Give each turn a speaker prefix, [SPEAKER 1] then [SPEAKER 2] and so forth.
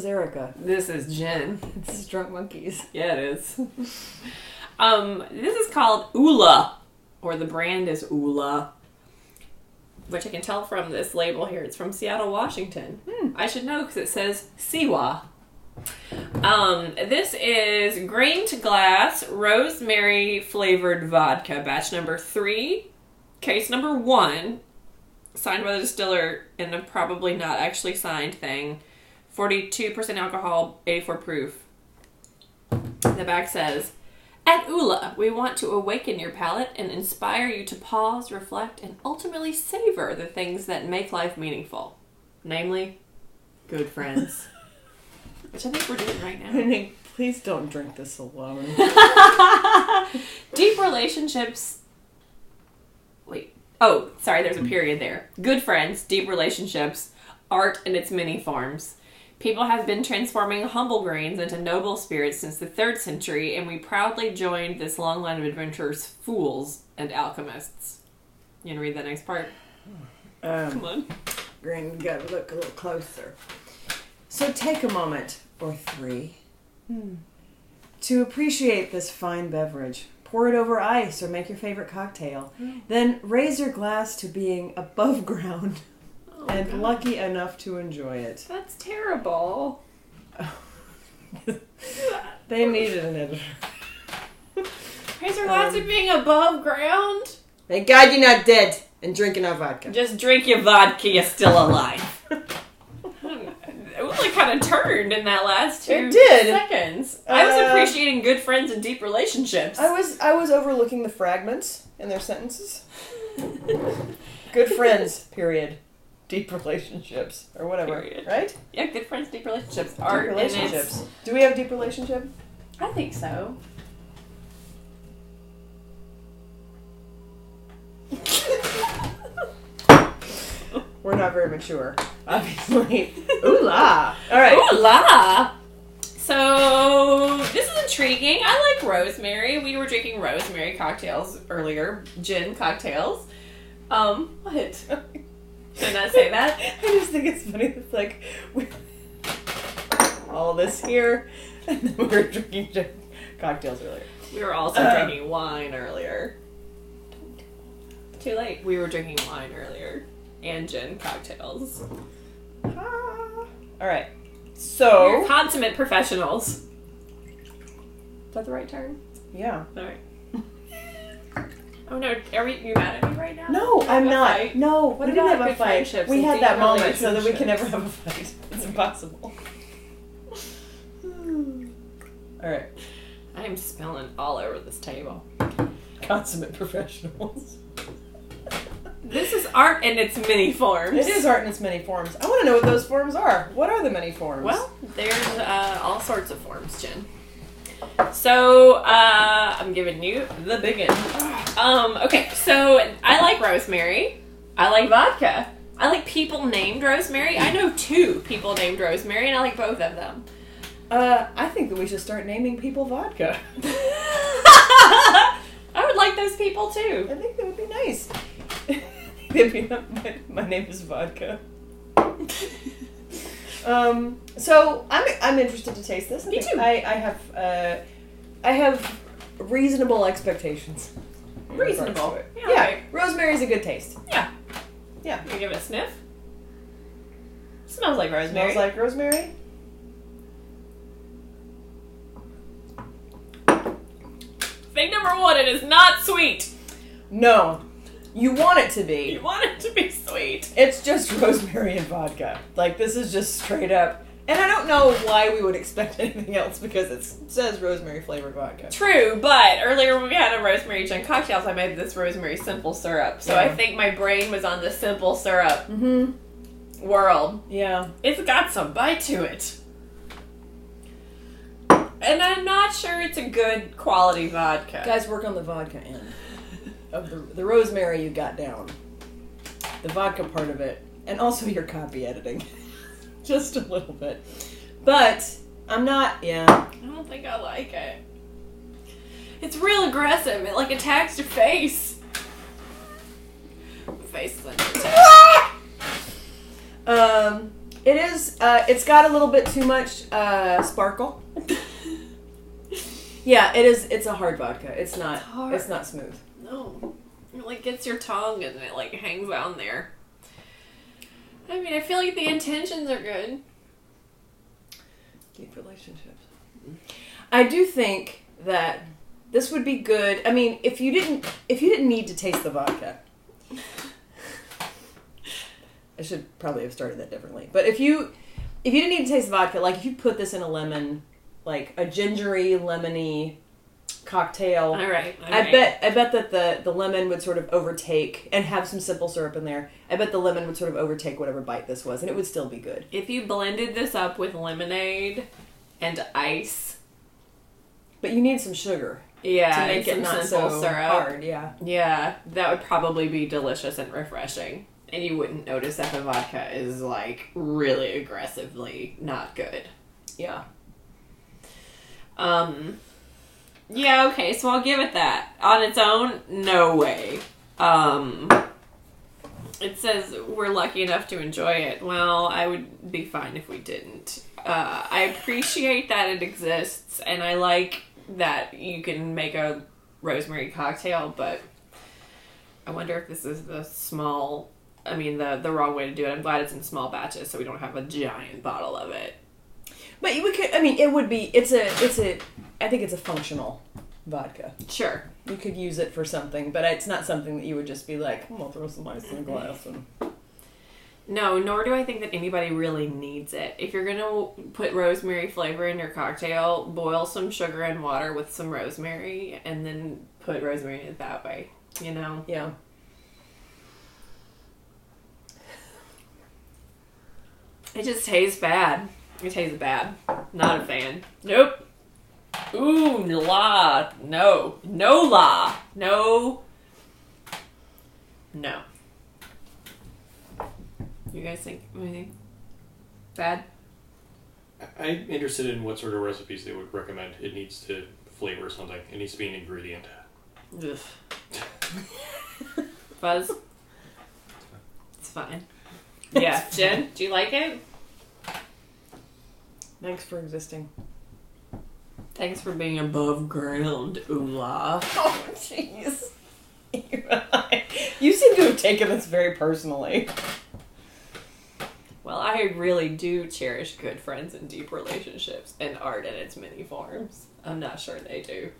[SPEAKER 1] is Erica.
[SPEAKER 2] This is Jen.
[SPEAKER 1] This is Drunk Monkeys.
[SPEAKER 2] Yeah, it is. um, this is called Oola, or the brand is Oola, which I can tell from this label here. It's from Seattle, Washington. I should know because it says Siwa. Um, this is grain to glass rosemary flavored vodka, batch number three, case number one, signed by the distiller in a probably not actually signed thing. 42% alcohol, 84 proof. The back says, At Oola, we want to awaken your palate and inspire you to pause, reflect, and ultimately savor the things that make life meaningful. Namely, good friends. Which I think we're doing right now.
[SPEAKER 1] Nick, please don't drink this alone.
[SPEAKER 2] Deep relationships. Wait. Oh, sorry, there's a hmm. period there. Good friends, deep relationships, art in its many forms. People have been transforming humble grains into noble spirits since the third century, and we proudly joined this long line of adventurers, fools, and alchemists. You gonna read that next part?
[SPEAKER 1] Um,
[SPEAKER 2] Come on.
[SPEAKER 1] Green, you gotta look a little closer. So take a moment, or three, to appreciate this fine beverage. Pour it over ice or make your favorite cocktail. Then raise your glass to being above ground and
[SPEAKER 2] God.
[SPEAKER 1] lucky enough to enjoy it.
[SPEAKER 2] That's terrible.
[SPEAKER 1] They needed an editor.
[SPEAKER 2] Raise your glass
[SPEAKER 1] Um,
[SPEAKER 2] to being above ground.
[SPEAKER 1] Thank God you're not dead and drinking our vodka.
[SPEAKER 2] Just drink your vodka, you're still alive. it really kind of turned in that last two
[SPEAKER 1] It did.
[SPEAKER 2] seconds. I was
[SPEAKER 1] Uh,
[SPEAKER 2] appreciating good friends and deep relationships.
[SPEAKER 1] I was I was overlooking the fragments in their sentences. Good friends, period. Deep relationships or whatever,
[SPEAKER 2] Period.
[SPEAKER 1] right?
[SPEAKER 2] yeah, good friends, deep relationships.
[SPEAKER 1] Deep
[SPEAKER 2] Art
[SPEAKER 1] relationships. Do we have a deep relationship?
[SPEAKER 2] I think so.
[SPEAKER 1] We're not very mature, obviously. Ooh la! All right.
[SPEAKER 2] Ooh la! So this is intriguing. I like rosemary. We were drinking rosemary cocktails earlier, gin cocktails. Um, what? Did I say that?
[SPEAKER 1] I just think it's funny. It's like we all this here, and then we were drinking gin cocktails earlier.
[SPEAKER 2] We were also
[SPEAKER 1] Uh.
[SPEAKER 2] drinking wine earlier. Too late. We were drinking wine earlier and gin cocktails.
[SPEAKER 1] Ah. All right.
[SPEAKER 2] We're
[SPEAKER 1] So
[SPEAKER 2] consummate professionals. Is that the right term?
[SPEAKER 1] yeah.
[SPEAKER 2] All right. Oh no, are we, you mad at me right now?
[SPEAKER 1] No, I'm not.
[SPEAKER 2] fight?
[SPEAKER 1] No,
[SPEAKER 2] What
[SPEAKER 1] we didn't have a fight. We had that moment so that we can never have a fight. It's impossible. All right.
[SPEAKER 2] I am spilling all over this table.
[SPEAKER 1] Consummate professionals.
[SPEAKER 2] This is art in its many forms.
[SPEAKER 1] It is art in its many forms. I want to know what those forms are. What are the many forms?
[SPEAKER 2] Well, there's uh, all sorts of forms, Jen. So uh, I'm giving you the big one. Um, okay, so I like rosemary. I like vodka. I like people named Rosemary. I know two people named Rosemary, and I like both of them.
[SPEAKER 1] uh, I think that we should start naming people vodka.
[SPEAKER 2] I would like those people too.
[SPEAKER 1] I think that would be nice. My, my name is vodka. Um, so I'm I'm interested to taste this. I
[SPEAKER 2] Me too.
[SPEAKER 1] I I have uh, I have reasonable expectations. in regards to
[SPEAKER 2] Reasonable.
[SPEAKER 1] it.
[SPEAKER 2] Yeah,
[SPEAKER 1] Yeah,
[SPEAKER 2] right.
[SPEAKER 1] rosemary's a good taste.
[SPEAKER 2] Yeah.
[SPEAKER 1] Yeah.
[SPEAKER 2] You give it a sniff. Smells like rosemary.
[SPEAKER 1] Smells like rosemary.
[SPEAKER 2] Thing number one, it is not sweet.
[SPEAKER 1] No, you want it to be.
[SPEAKER 2] You want it to be sweet.
[SPEAKER 1] It's just rosemary and vodka. Like this is just straight up. And I don't know why we would expect anything else because it says rosemary flavored vodka.
[SPEAKER 2] True, but earlier when we had a rosemary gin cocktails, I made this rosemary simple syrup. So I think my brain was on the simple syrup
[SPEAKER 1] Mm-hmm.
[SPEAKER 2] world.
[SPEAKER 1] Yeah.
[SPEAKER 2] It's got some bite to it. And I'm not sure it's a good quality vodka.
[SPEAKER 1] Guys, work on the vodka end of the the rosemary you got down. The vodka part of it, and also your copy editing, just a little bit. But I'm not. Yeah.
[SPEAKER 2] I don't think I like it. It's real aggressive. It like attacks your face. Face is under attack.
[SPEAKER 1] Um. It is. Uh, it's got a little bit too much uh, sparkle. yeah, it is. It's a hard vodka. It's not. It's,
[SPEAKER 2] hard.
[SPEAKER 1] not smooth.
[SPEAKER 2] No. It like gets your tongue and it like hangs on there. I mean, I feel like the intentions are good.
[SPEAKER 1] Deep relationships. I do think that this would be good. I mean, if you didn't, if you didn't need to taste the vodka, I should probably have started that differently. But if you, if you didn't need to taste the vodka, like if you put this in a lemon, like a gingery lemony cocktail,
[SPEAKER 2] All right. all
[SPEAKER 1] I
[SPEAKER 2] right.
[SPEAKER 1] bet I bet that the the lemon would sort of overtake and have some simple syrup in there. I bet the lemon would sort of overtake whatever bite this was, and it would still be good.
[SPEAKER 2] if you blended this up with lemonade and ice,
[SPEAKER 1] But you need some sugar
[SPEAKER 2] yeah,
[SPEAKER 1] to make it not
[SPEAKER 2] simple
[SPEAKER 1] so
[SPEAKER 2] syrup.
[SPEAKER 1] hard. Yeah.
[SPEAKER 2] Yeah, that would probably be delicious and refreshing. And you wouldn't notice that the vodka is like really aggressively not good.
[SPEAKER 1] Yeah.
[SPEAKER 2] Um Yeah, okay, so I'll give it that. On its own, no way. Um it says we're lucky enough to enjoy it. Well, I would be fine if we didn't. Uh, I appreciate that it exists, and I like that you can make a rosemary cocktail, but I wonder if this is the small. I mean, the the wrong way to do it. I'm glad it's in small batches, so we don't have a giant bottle of it.
[SPEAKER 1] But we could. I mean, it would be. It's a. It's a. I think it's a functional vodka.
[SPEAKER 2] Sure.
[SPEAKER 1] You could use it for something, but it's not something that you would just be like, "I'm gonna throw some ice in a glass." And
[SPEAKER 2] No, nor do I think that anybody really needs it. If you're gonna put rosemary flavor in your cocktail, boil some sugar and water with some rosemary, and then put rosemary in it that way. You know.
[SPEAKER 1] yeah.
[SPEAKER 2] It just tastes bad. It tastes bad. Not a fan. Nope. Ooh, la. No. No la. No. No. You guys think anything bad?
[SPEAKER 3] I'm interested in what sort of recipes they would recommend. It needs to flavor something. It needs to be an ingredient.
[SPEAKER 2] Ugh. Buzz? It's fine. Yeah. Jen, do you like it?
[SPEAKER 1] Thanks for existing.
[SPEAKER 2] Thanks for being above ground, Oola.
[SPEAKER 1] Oh, jeez. you seem to have taken this very personally.
[SPEAKER 2] Well, I really do cherish good friends and deep relationships and art in its many forms. I'm not sure they do.